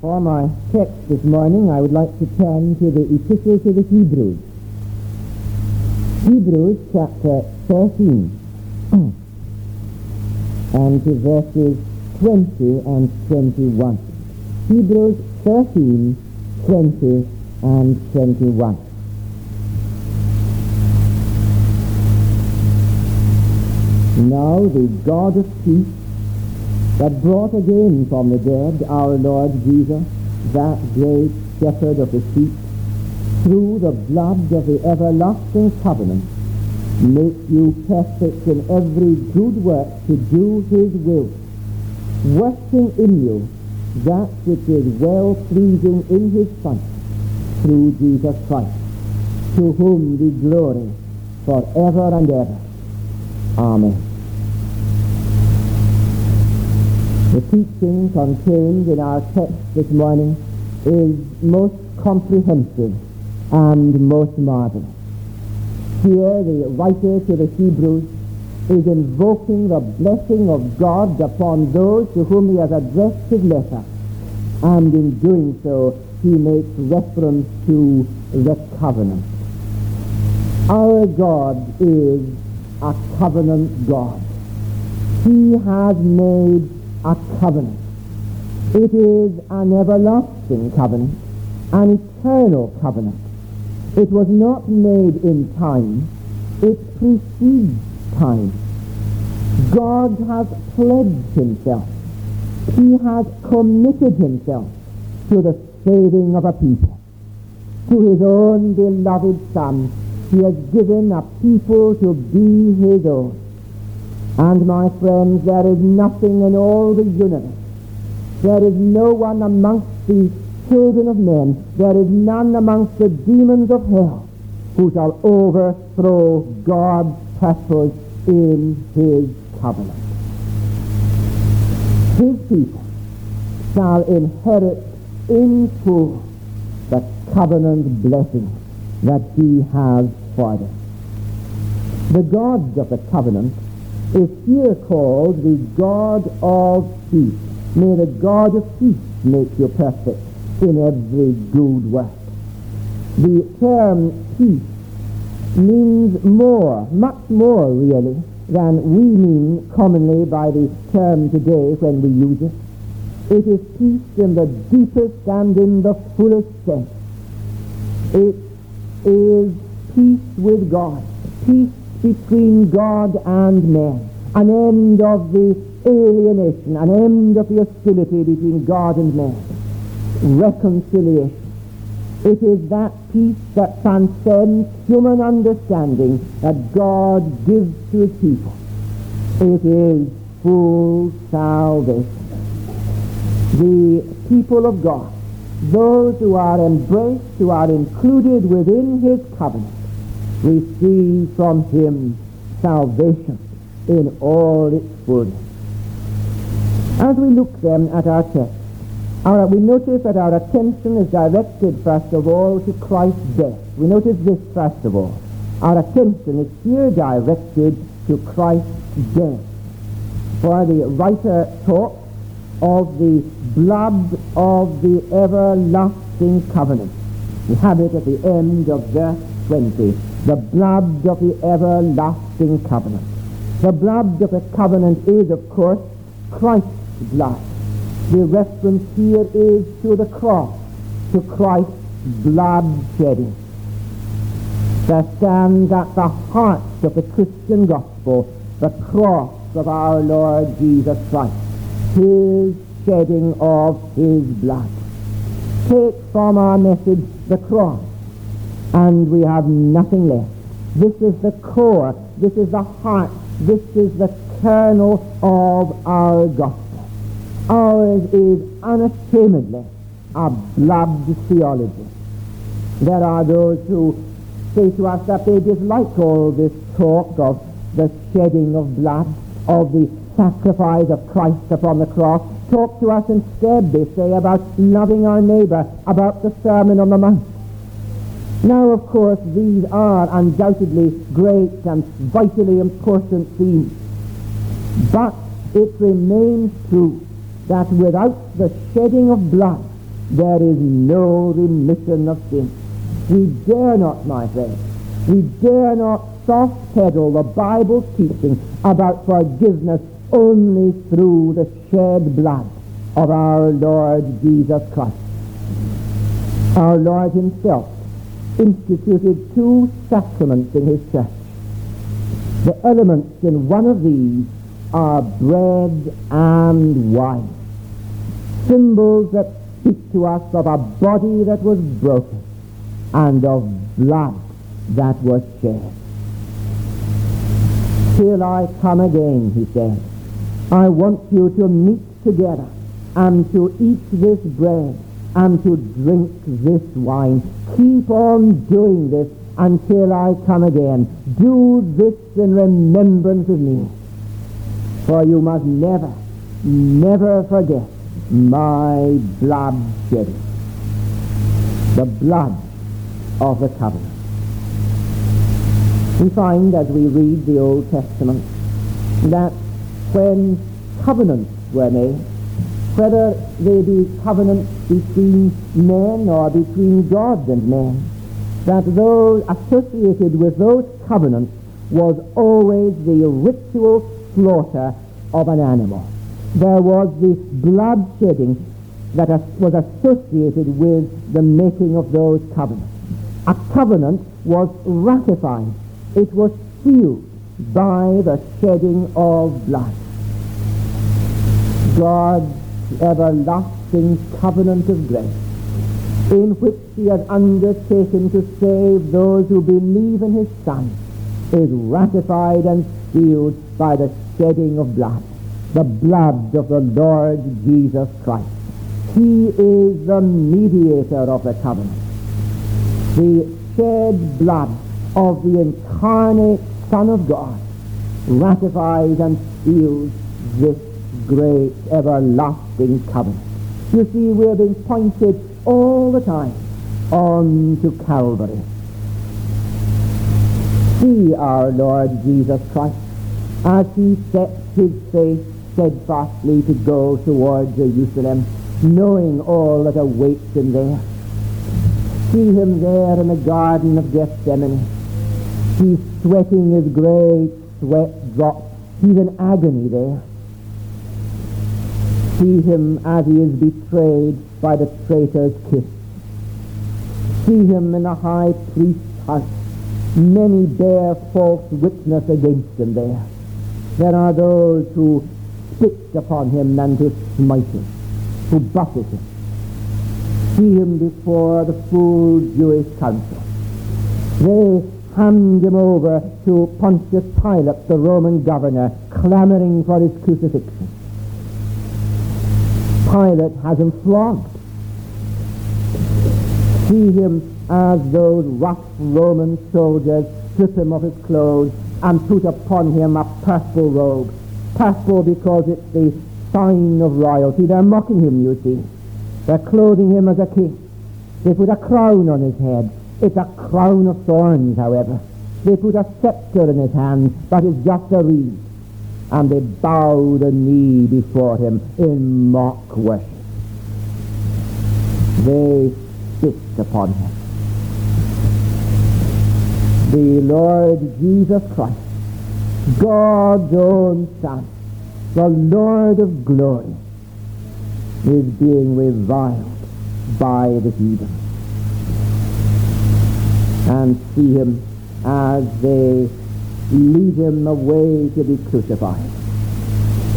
For my text this morning, I would like to turn to the Epistle to the Hebrews. Hebrews chapter 13 and to verses 20 and 21. Hebrews 13, 20 and 21. Now the God of peace that brought again from the dead our Lord Jesus, that great shepherd of the sheep, through the blood of the everlasting covenant, make you perfect in every good work to do his will, working in you that which is well pleasing in his sight, through Jesus Christ, to whom be glory forever and ever. Amen. The teaching contained in our text this morning is most comprehensive and most marvelous. Here the writer to the Hebrews is invoking the blessing of God upon those to whom he has addressed his letter. And in doing so, he makes reference to the covenant. Our God is a covenant God. He has made a covenant. It is an everlasting covenant, an eternal covenant. It was not made in time. It precedes time. God has pledged himself. He has committed himself to the saving of a people. To his own beloved Son, he has given a people to be his own. And my friends, there is nothing in all the universe. There is no one amongst the children of men. There is none amongst the demons of hell who shall overthrow God's purpose in his covenant. His people shall inherit in full the covenant blessing that he has for them. The God of the covenant is here called the God of peace. May the God of peace make you perfect in every good work. The term peace means more, much more really, than we mean commonly by the term today when we use it. It is peace in the deepest and in the fullest sense. It is peace with God, peace between God and man, an end of the alienation, an end of the hostility between God and man, reconciliation. It is that peace that transcends human understanding that God gives to his people. It is full salvation. The people of God, those who are embraced, who are included within his covenant, receive from him salvation in all its fullness. As we look then at our text, our, we notice that our attention is directed first of all to Christ's death. We notice this first of all. Our attention is here directed to Christ's death. For the writer talks of the blood of the everlasting covenant. We have it at the end of verse 20. The blood of the everlasting covenant. The blood of the covenant is, of course, Christ's blood. The reference here is to the cross, to Christ's blood shedding. There stands at the heart of the Christian gospel the cross of our Lord Jesus Christ, his shedding of his blood. Take from our message the cross, and we have nothing left. This is the core, this is the heart, this is the kernel of our gospel. Ours is unashamedly a blood theology. There are those who say to us that they dislike all this talk of the shedding of blood, of the sacrifice of Christ upon the cross. Talk to us instead, they say, about loving our neighbor, about the Sermon on the Mount. Now, of course, these are undoubtedly great and vitally important themes. But it remains true that without the shedding of blood, there is no remission of sin. We dare not, my friends, we dare not soft pedal the Bible's teaching about forgiveness only through the shed blood of our Lord Jesus Christ. Our Lord himself instituted two sacraments in his church. The elements in one of these are bread and wine, symbols that speak to us of a body that was broken and of blood that was shed. Till I come again, he said, I want you to meet together and to eat this bread and to drink this wine. Keep on doing this until I come again. Do this in remembrance of me. For you must never, never forget my blood shedding. The blood of the covenant. We find as we read the Old Testament that when covenants were made, whether they be covenants between men or between God and men, that those associated with those covenants was always the ritual slaughter of an animal. There was this blood shedding that was associated with the making of those covenants. A covenant was ratified. It was sealed by the shedding of blood. God's everlasting covenant of grace in which he has undertaken to save those who believe in his Son is ratified and sealed by the shedding of blood, the blood of the Lord Jesus Christ. He is the mediator of the covenant. The shed blood of the incarnate Son of God ratifies and seals this great everlasting covenant. You see, we're being pointed all the time on to Calvary. See our Lord Jesus Christ as he sets his face steadfastly to go towards Jerusalem, knowing all that awaits him there. See him there in the Garden of Gethsemane. He's sweating his great sweat drops. He's in agony there. See him as he is betrayed by the traitor's kiss. See him in the high priest's house. Many bear false witness against him there. There are those who spit upon him and to smite him, who buffet him. See him before the full Jewish council. They hand him over to Pontius Pilate, the Roman governor, clamoring for his crucifixion. Pilate has him flogged. See him as those rough Roman soldiers strip him of his clothes and put upon him a purple robe. Purple because it's the sign of royalty. They're mocking him, you see. They're clothing him as a king. They put a crown on his head. It's a crown of thorns, however. They put a scepter in his hand, but it's just a reed. And they bow the knee before him in mock worship. They spit upon him the Lord Jesus Christ, God's own Son, the Lord of glory, is being reviled by the heathen. And see him as they lead him away to be crucified.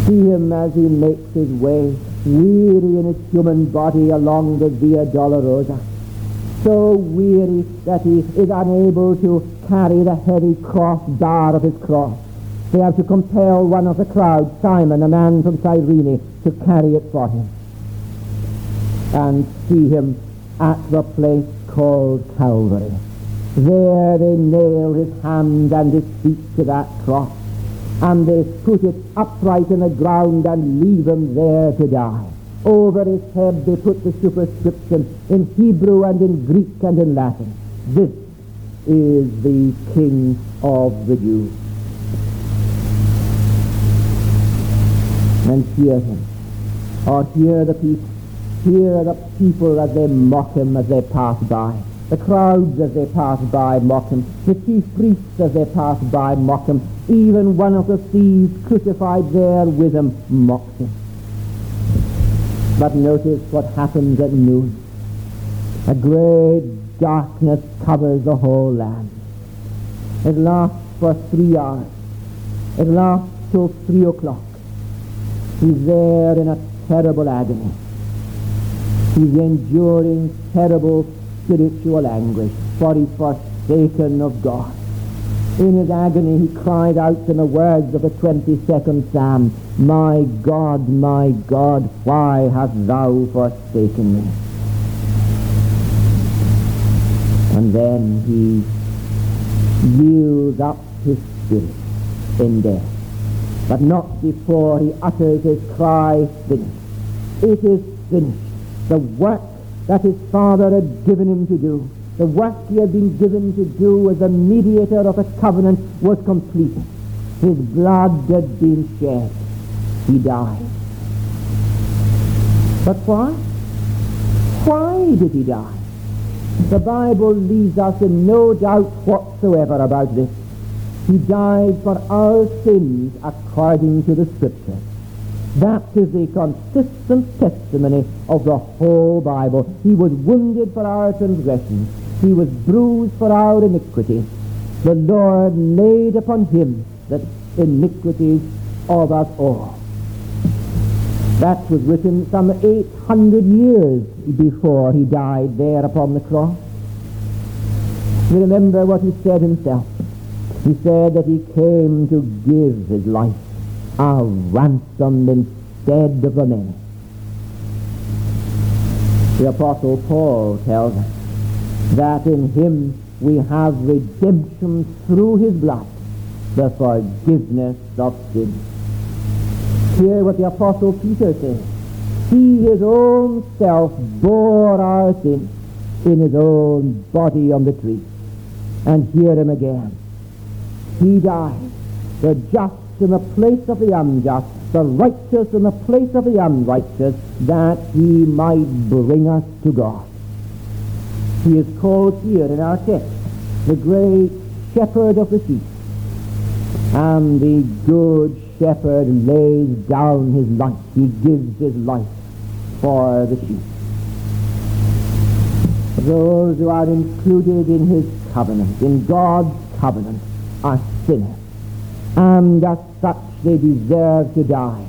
See him as he makes his way, weary in his human body along the Via Dolorosa so weary that he is unable to carry the heavy cross bar of his cross. They have to compel one of the crowd, Simon, a man from Cyrene, to carry it for him. And see him at the place called Calvary. There they nail his hands and his feet to that cross, and they put it upright in the ground and leave him there to die. Over his head they put the superscription in Hebrew and in Greek and in Latin. This is the King of the Jews. And hear him, or hear the people, Hear the people as they mock him as they pass by. The crowds as they pass by mock him. The chief priests as they pass by mock him. Even one of the thieves crucified there with him mocks him. But notice what happens at noon. A great darkness covers the whole land. It lasts for three hours. It lasts till three o'clock. He's there in a terrible agony. He's enduring terrible spiritual anguish, for he's forsaken of God. In his agony he cried out in the words of the 22nd Psalm, My God, my God, why hast thou forsaken me? And then he yields up his spirit in death. But not before he utters his cry, finished. It is finished. The work that his Father had given him to do, the work he had been given to do as a mediator of a covenant was complete. His blood had been shed. He died. But why? Why did he die? The Bible leaves us in no doubt whatsoever about this. He died for our sins according to the Scriptures. That is the consistent testimony of the whole Bible. He was wounded for our transgressions. He was bruised for our iniquity. The Lord laid upon him the iniquities of us all. That was written some 800 years before he died there upon the cross. Remember what he said himself. He said that he came to give his life a ransom instead of the many. The Apostle Paul tells us that in him we have redemption through his blood, the forgiveness of sins. Hear what the Apostle Peter says. He his own self bore our sins in his own body on the tree. And hear him again. He died, the just in the place of the unjust, the righteous in the place of the unrighteous, that he might bring us to God. He is called here in our text the great shepherd of the sheep. And the good shepherd lays down his life. He gives his life for the sheep. Those who are included in his covenant, in God's covenant, are sinners. And as such they deserve to die,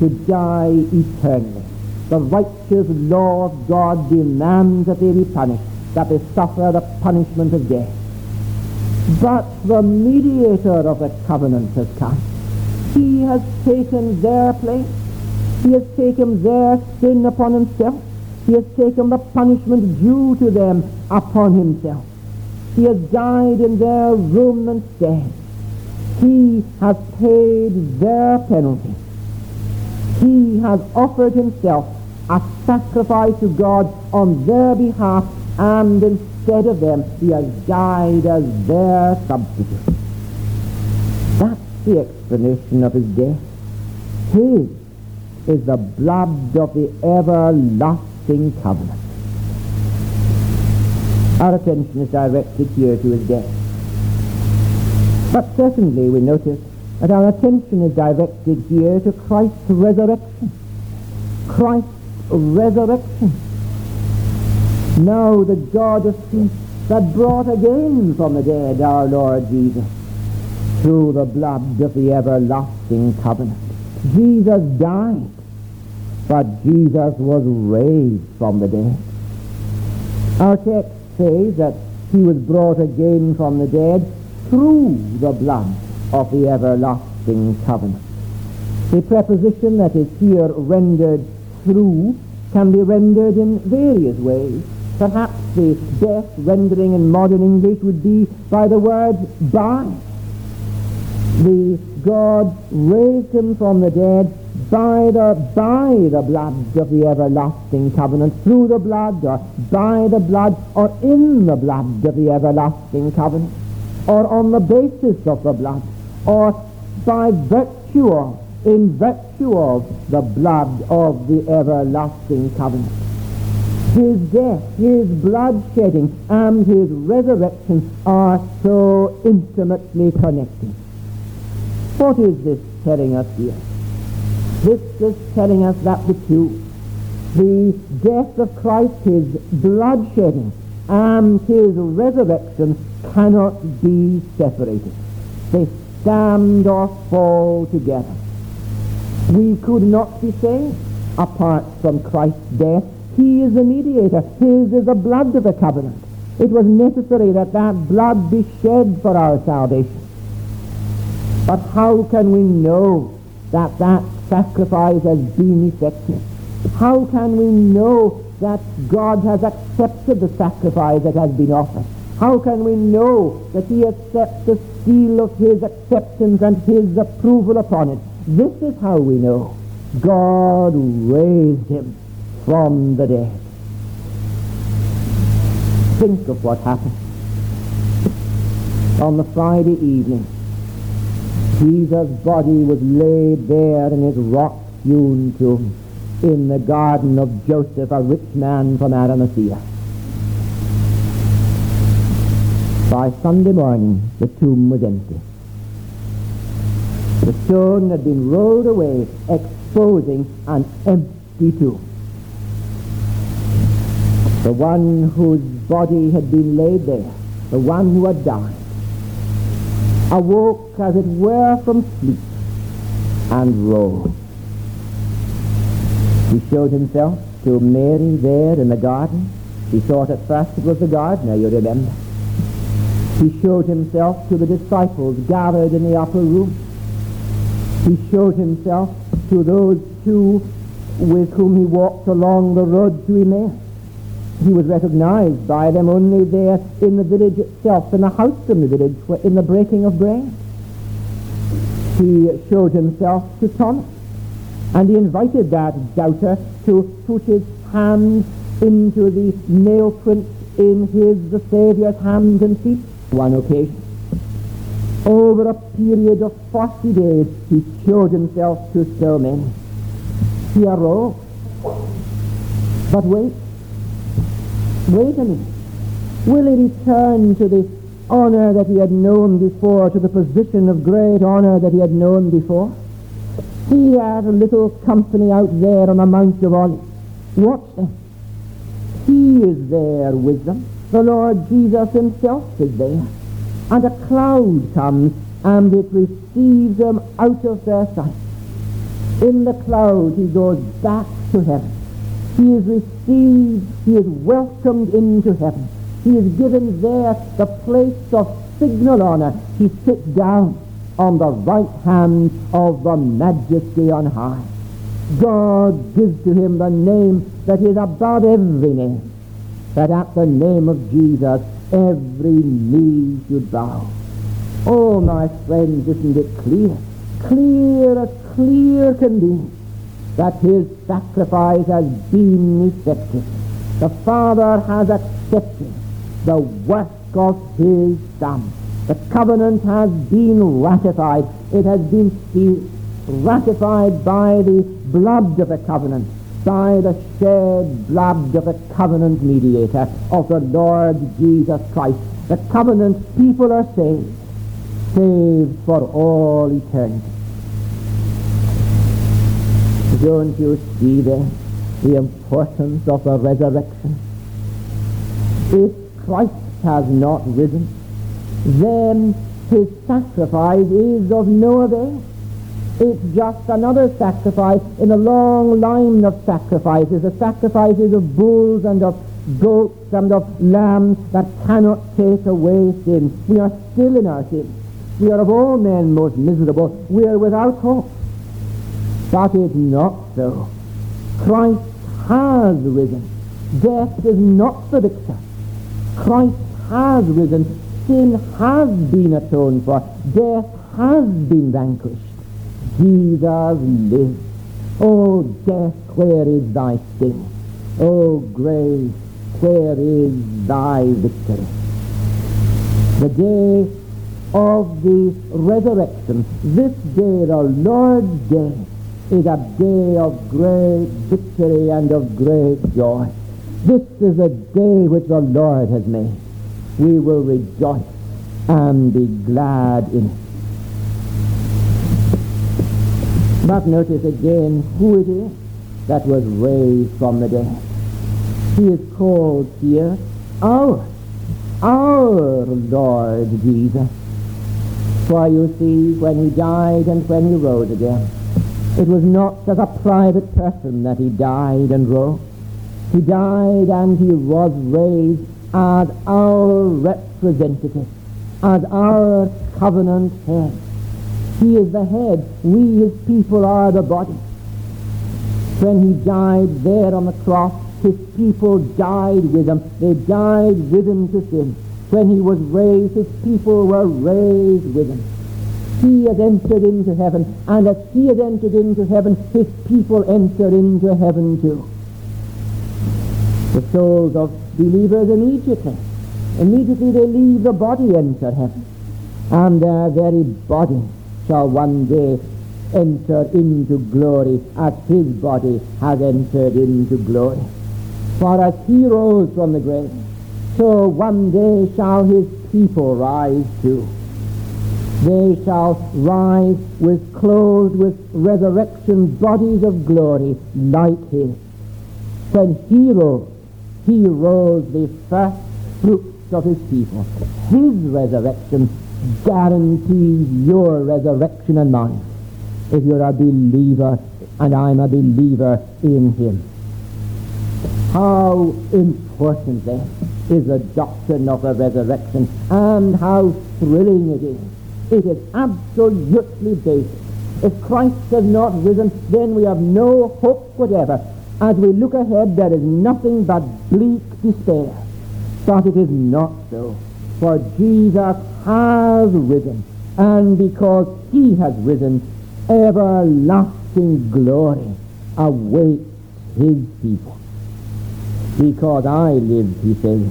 to die eternally. The righteous law of God demands that they be punished, that they suffer the punishment of death. But the mediator of the covenant has come. He has taken their place. He has taken their sin upon himself. He has taken the punishment due to them upon himself. He has died in their room and instead. He has paid their penalty. He has offered himself a sacrifice to God on their behalf, and instead of them, he has died as their substitute. That's the explanation of his death. His is the blood of the everlasting covenant. Our attention is directed here to his death. But certainly we notice that our attention is directed here to Christ's resurrection. Christ's resurrection. Now the God of peace that brought again from the dead our Lord Jesus through the blood of the everlasting covenant. Jesus died, but Jesus was raised from the dead. Our text says that he was brought again from the dead through the blood of the everlasting covenant. The preposition that is here rendered through can be rendered in various ways. Perhaps the best rendering in modern English would be by the word by. The God raised him from the dead by the by the blood of the everlasting covenant, through the blood, or by the blood, or in the blood of the everlasting covenant or on the basis of the blood, or by virtue of, in virtue of the blood of the everlasting covenant. His death, his blood shedding, and his resurrection are so intimately connected. What is this telling us here? This is telling us that the two, the death of Christ, his blood shedding, and his resurrection cannot be separated. They stand or fall together. We could not be saved apart from Christ's death he is the mediator. His is the blood of the covenant. It was necessary that that blood be shed for our salvation. But how can we know that that sacrifice has been effective? How can we know that God has accepted the sacrifice that has been offered? How can we know that he has set the seal of his acceptance and his approval upon it? This is how we know. God raised him from the dead. Think of what happened. On the Friday evening, Jesus' body was laid there in his rock-hewn tomb in the garden of Joseph, a rich man from Arimathea. By Sunday morning, the tomb was empty. The stone had been rolled away, exposing an empty tomb the one whose body had been laid there, the one who had died, awoke as it were from sleep and rose. He showed himself to Mary there in the garden. He thought at first it was the gardener, you remember. He showed himself to the disciples gathered in the upper room. He showed himself to those two with whom he walked along the road to Emmaus. He was recognized by them only there in the village itself, in the house in the village, in the breaking of bread. He showed himself to Thomas, and he invited that doubter to put his hand into the nail prints in his, the Saviour's hands and feet. One occasion, over a period of 40 days, he showed himself to so many. He arose. But wait, Wait a minute. Will he return to the honor that he had known before, to the position of great honor that he had known before? See that little company out there on the Mount of Olives. Watch them. He is there with them. The Lord Jesus himself is there. And a cloud comes and it receives them out of their sight. In the cloud he goes back to heaven. He is received, he is welcomed into heaven. He is given there the place of signal honor. He sits down on the right hand of the majesty on high. God gives to him the name that is above every name, that at the name of Jesus every knee should bow. Oh, my friends, isn't it clear? Clear as clear can be that his sacrifice has been effective. The Father has accepted the work of his Son. The covenant has been ratified. It has been ratified by the blood of the covenant, by the shed blood of the covenant mediator of the Lord Jesus Christ. The covenant people are saved, saved for all eternity. Don't you see then the importance of the resurrection? If Christ has not risen, then his sacrifice is of no avail. It's just another sacrifice in a long line of sacrifices, the sacrifices of bulls and of goats and of lambs that cannot take away sin. We are still in our sin. We are of all men most miserable. We are without hope. But it's not so. Christ has risen. Death is not the victor. Christ has risen. Sin has been atoned for. Death has been vanquished. Jesus lives. Oh, death, where is thy sting? Oh, grave, where is thy victory? The day of the resurrection, this day, the Lord's day, is a day of great victory and of great joy. This is a day which the Lord has made. We will rejoice and be glad in it. But notice again who it is that was raised from the dead. He is called here our, our Lord Jesus. For you see, when he died and when he rose again, it was not as a private person that he died and rose. He died and he was raised as our representative, as our covenant head. He is the head. We, his people, are the body. When he died there on the cross, his people died with him. They died with him to sin. When he was raised, his people were raised with him. He has entered into heaven, and as he has entered into heaven, his people enter into heaven too. The souls of believers immediately, immediately they leave the body, enter heaven, and their very body shall one day enter into glory as his body has entered into glory. For as he rose from the grave, so one day shall his people rise too. They shall rise with clothed with resurrection bodies of glory like his. When he rose, he rose the first fruits of his people. His resurrection guarantees your resurrection and mine if you're a believer and I'm a believer in him. How important then is the doctrine of the resurrection and how thrilling it is. It is absolutely basic. If Christ has not risen, then we have no hope whatever. As we look ahead, there is nothing but bleak despair. But it is not so. For Jesus has risen, and because he has risen, everlasting glory awaits his people. Because I live, he says,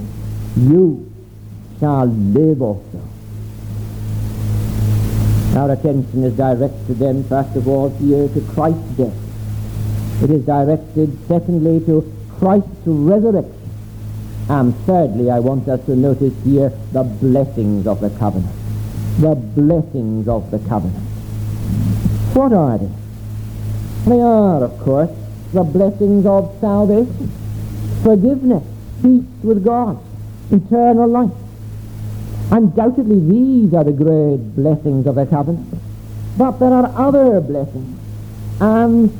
you shall live also. Our attention is directed then, first of all, here to Christ's death. It is directed, secondly, to Christ's resurrection. And thirdly, I want us to notice here the blessings of the covenant. The blessings of the covenant. What are they? They are, of course, the blessings of salvation, forgiveness, peace with God, eternal life. Undoubtedly, these are the great blessings of the covenant. But there are other blessings, and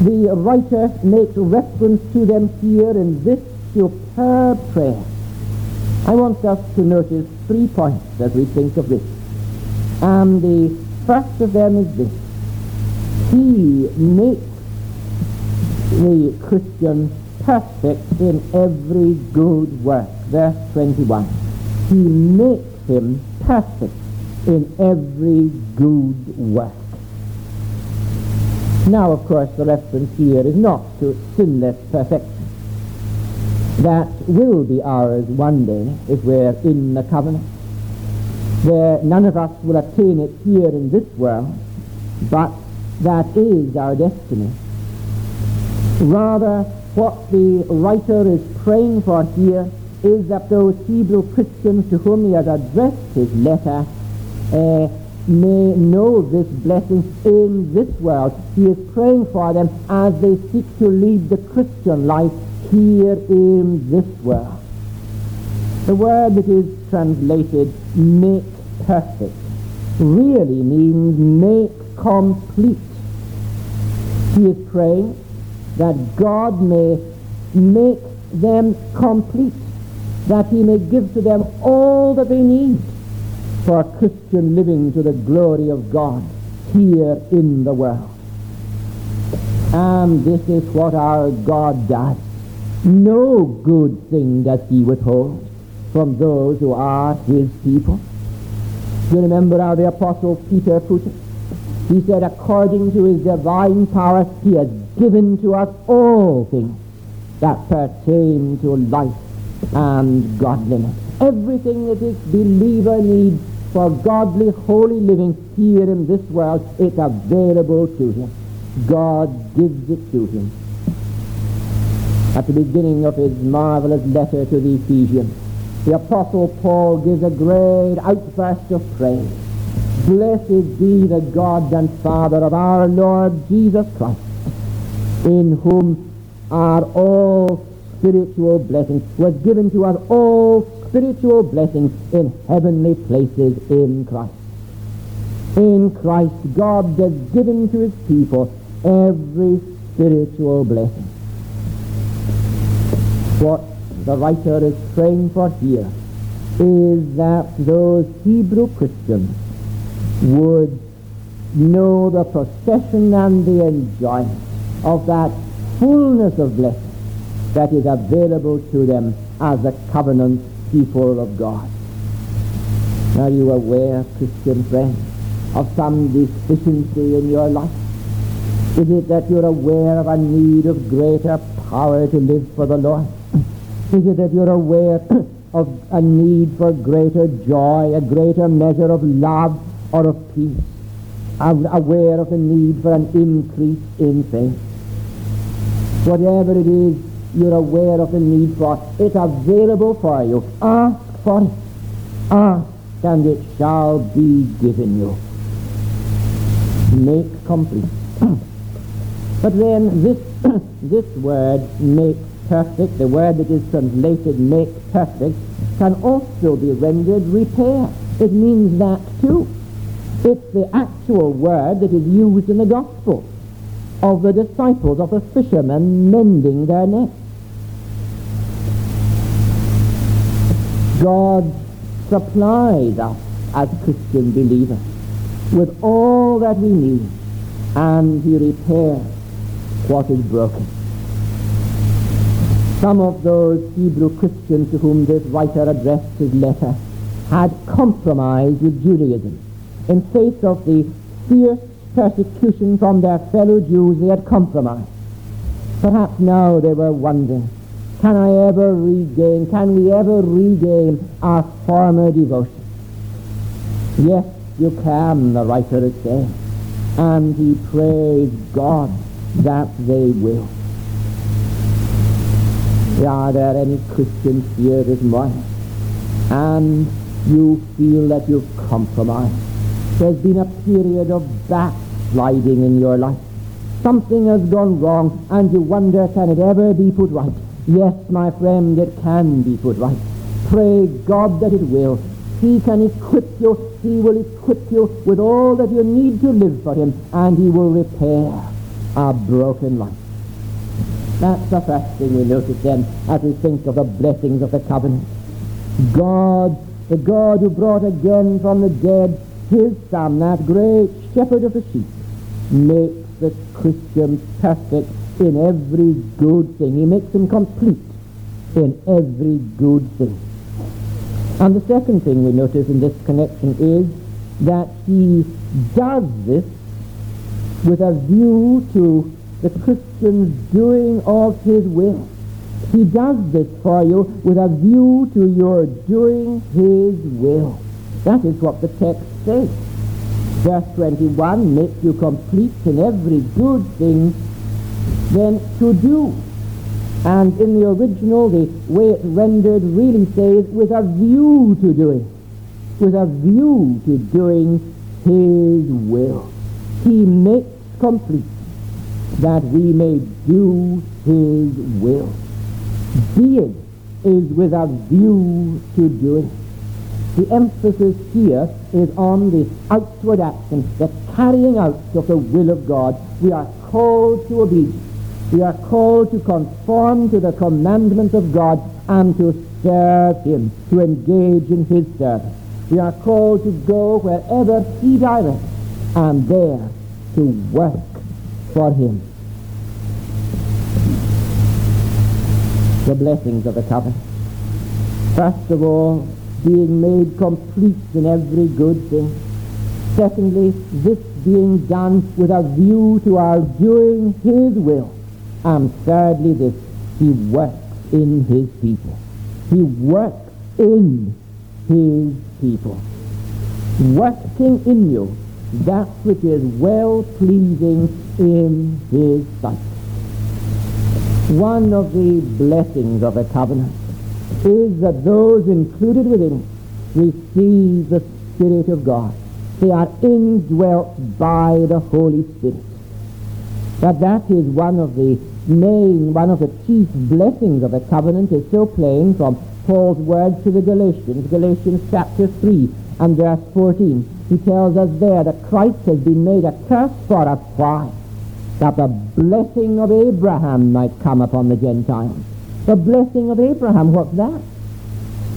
the writer makes reference to them here in this superb prayer. I want us to notice three points as we think of this. And the first of them is this. He makes the Christian perfect in every good work. Verse 21. He makes him perfect in every good work. Now, of course, the reference here is not to sinless perfection that will be ours one day if we're in the covenant. Where none of us will attain it here in this world, but that is our destiny. Rather, what the writer is praying for here is that those Hebrew Christians to whom he has addressed his letter uh, may know this blessing in this world. He is praying for them as they seek to lead the Christian life here in this world. The word that is translated make perfect really means make complete. He is praying that God may make them complete, that he may give to them all that they need for Christian living to the glory of God here in the world. And this is what our God does. No good thing does he withhold from those who are his people. Do you remember how the Apostle Peter put it? He said, according to his divine power, he has given to us all things that pertain to life and godliness. Everything that this believer needs for godly, holy living here in this world, it's available to him. God gives it to him. At the beginning of his marvelous letter to the Ephesians, the Apostle Paul gives a great outburst of praise. Blessed be the God and Father of our Lord Jesus Christ, in whom are all spiritual blessings, was given to us all spiritual blessings in heavenly places in Christ. In Christ, God has given to his people every spiritual blessing. What the writer is praying for here is that those Hebrew Christians would know the possession and the enjoyment of that fullness of blessing that is available to them as a covenant people of God. Are you aware, Christian friends, of some deficiency in your life? Is it that you're aware of a need of greater power to live for the Lord? Is it that you're aware of a need for greater joy, a greater measure of love or of peace? Aware of the need for an increase in faith? Whatever it is you're aware of the need for, it's available for you. Ah, Ask for it. Ask ah, and it shall be given you. Make complete. but then this, this word make perfect, the word that is translated make perfect, can also be rendered repair. It means that too. It's the actual word that is used in the gospel of the disciples of the fishermen mending their nets. God supplies us as Christian believers with all that we need and he repairs what is broken. Some of those Hebrew Christians to whom this writer addressed his letter had compromised with Judaism. In face of the fierce persecution from their fellow Jews, they had compromised. Perhaps now they were wondering, can I ever regain, can we ever regain our former devotion? Yes, you can, the writer is saying. And he prays God that they will. Are there any Christians here this morning? And you feel that you've compromised. There's been a period of backsliding in your life. Something has gone wrong and you wonder, can it ever be put right? Yes, my friend, it can be put right. Pray God that it will. He can equip you. He will equip you with all that you need to live for him, and he will repair a broken life. That's the first thing we notice then as we think of the blessings of the covenant. God, the God who brought again from the dead his son, that great shepherd of the sheep, makes the Christian perfect in every good thing. He makes him complete in every good thing. And the second thing we notice in this connection is that he does this with a view to the Christian's doing of his will. He does this for you with a view to your doing his will. That is what the text says. Verse 21 makes you complete in every good thing then to do. And in the original, the way it's rendered really says with a view to doing. With a view to doing his will. He makes complete that we may do his will. Being is with a view to doing. The emphasis here is on the outward action, the carrying out of the will of God. We are called to obedience. We are called to conform to the commandments of God and to serve Him, to engage in His service. We are called to go wherever He directs and there to work for Him. The blessings of the covenant. First of all, being made complete in every good thing. Secondly, this being done with a view to our doing His will. And thirdly, this, he works in his people. He works in his people. Working in you that which is well pleasing in his sight. One of the blessings of the covenant is that those included within it receive the Spirit of God. They are indwelt by the Holy Spirit. That that is one of the main, one of the chief blessings of the covenant is so plain from Paul's words to the Galatians, Galatians chapter 3 and verse 14. He tells us there that Christ has been made a curse for us. Why? That the blessing of Abraham might come upon the Gentiles. The blessing of Abraham, what's that?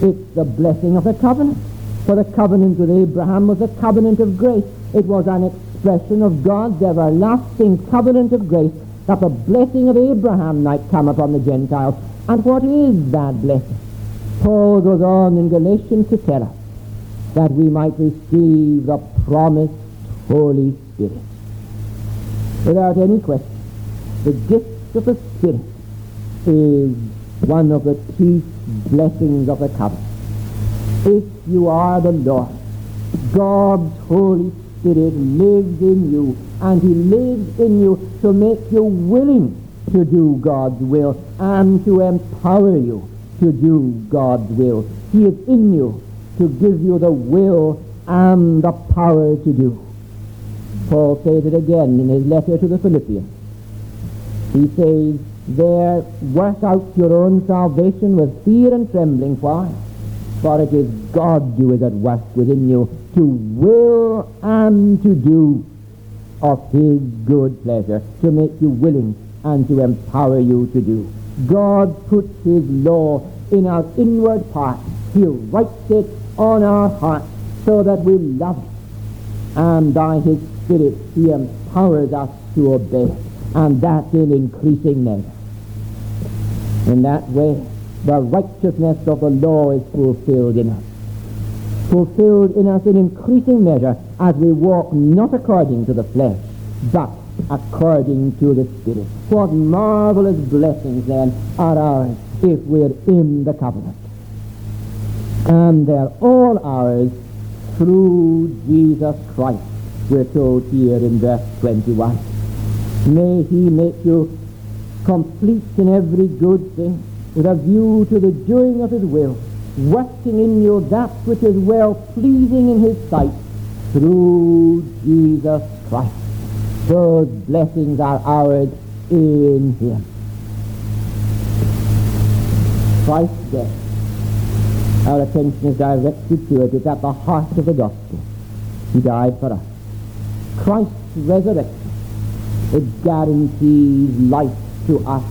It's the blessing of the covenant. For the covenant with Abraham was a covenant of grace. It was an expression of God's everlasting covenant of grace that the blessing of Abraham might come upon the Gentiles. And what is that blessing? Paul goes on in Galatians to tell us that we might receive the promised Holy Spirit. Without any question, the gift of the Spirit is one of the chief blessings of the covenant. If you are the Lord, God's Holy Spirit lives in you, and He lives in you to make you willing to do God's will and to empower you to do God's will. He is in you to give you the will and the power to do. Paul says it again in his letter to the Philippians. He says, there work out your own salvation with fear and trembling. Why? For it is God who is at work within you to will and to do of his good pleasure, to make you willing and to empower you to do. God puts his law in our inward part. He writes it on our hearts so that we love it. And by his Spirit, he empowers us to obey. And that in increasing measure. In that way, the righteousness of the law is fulfilled in us. Fulfilled in us in increasing measure as we walk not according to the flesh, but according to the Spirit. What marvelous blessings then are ours if we're in the covenant. And they're all ours through Jesus Christ, we're told here in verse 21. May he make you complete in every good thing, with a view to the doing of his will, working in you that which is well pleasing in his sight, through Jesus Christ. Those blessings are ours in him. Christ's death. Our attention is directed to it. It's at the heart of the gospel. He died for us. Christ's resurrection. It guarantees life to us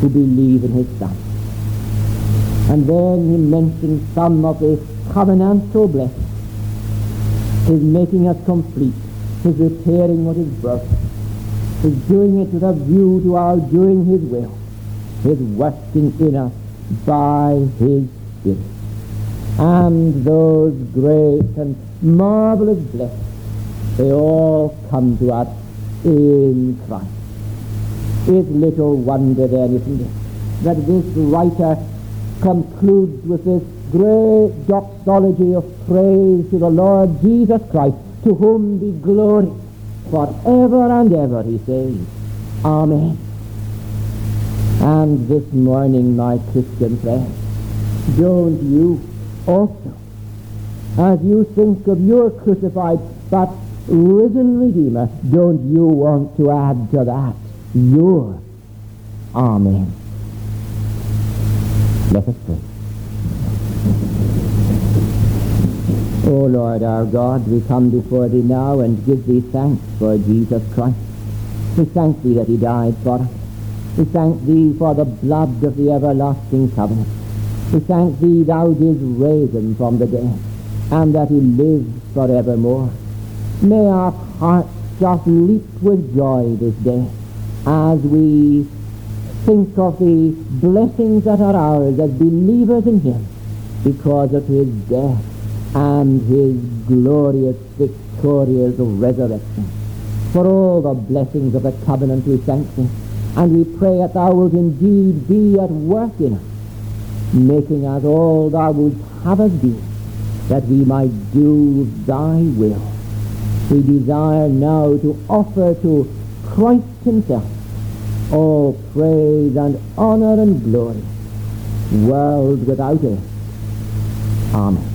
who believe in his Son. And then he mentions some of his covenantal blessings. His making us complete, his repairing what is broken, his doing it with a view to our doing his will, his working in us by his Spirit. And those great and marvelous blessings, they all come to us in Christ. It's little wonder then, isn't it, that this writer concludes with this great doxology of praise to the Lord Jesus Christ, to whom be glory forever and ever, he says. Amen. And this morning, my Christian friend, don't you also, as you think of your crucified but risen Redeemer, don't you want to add to that your Amen? Let us pray. O Lord our God, we come before thee now and give thee thanks for Jesus Christ. We thank thee that he died for us. We thank thee for the blood of the everlasting covenant. We thank thee thou didst raise him from the dead, and that he lives forevermore. May our hearts just leap with joy this day as we think of the blessings that are ours as believers in him because of his death and his glorious, victorious resurrection. For all the blessings of the covenant we thank thee. And we pray that thou wilt indeed be at work in us, making us all thou wilt have us be, that we might do thy will. We desire now to offer to Christ himself all praise and honor and glory, world without end. Amen.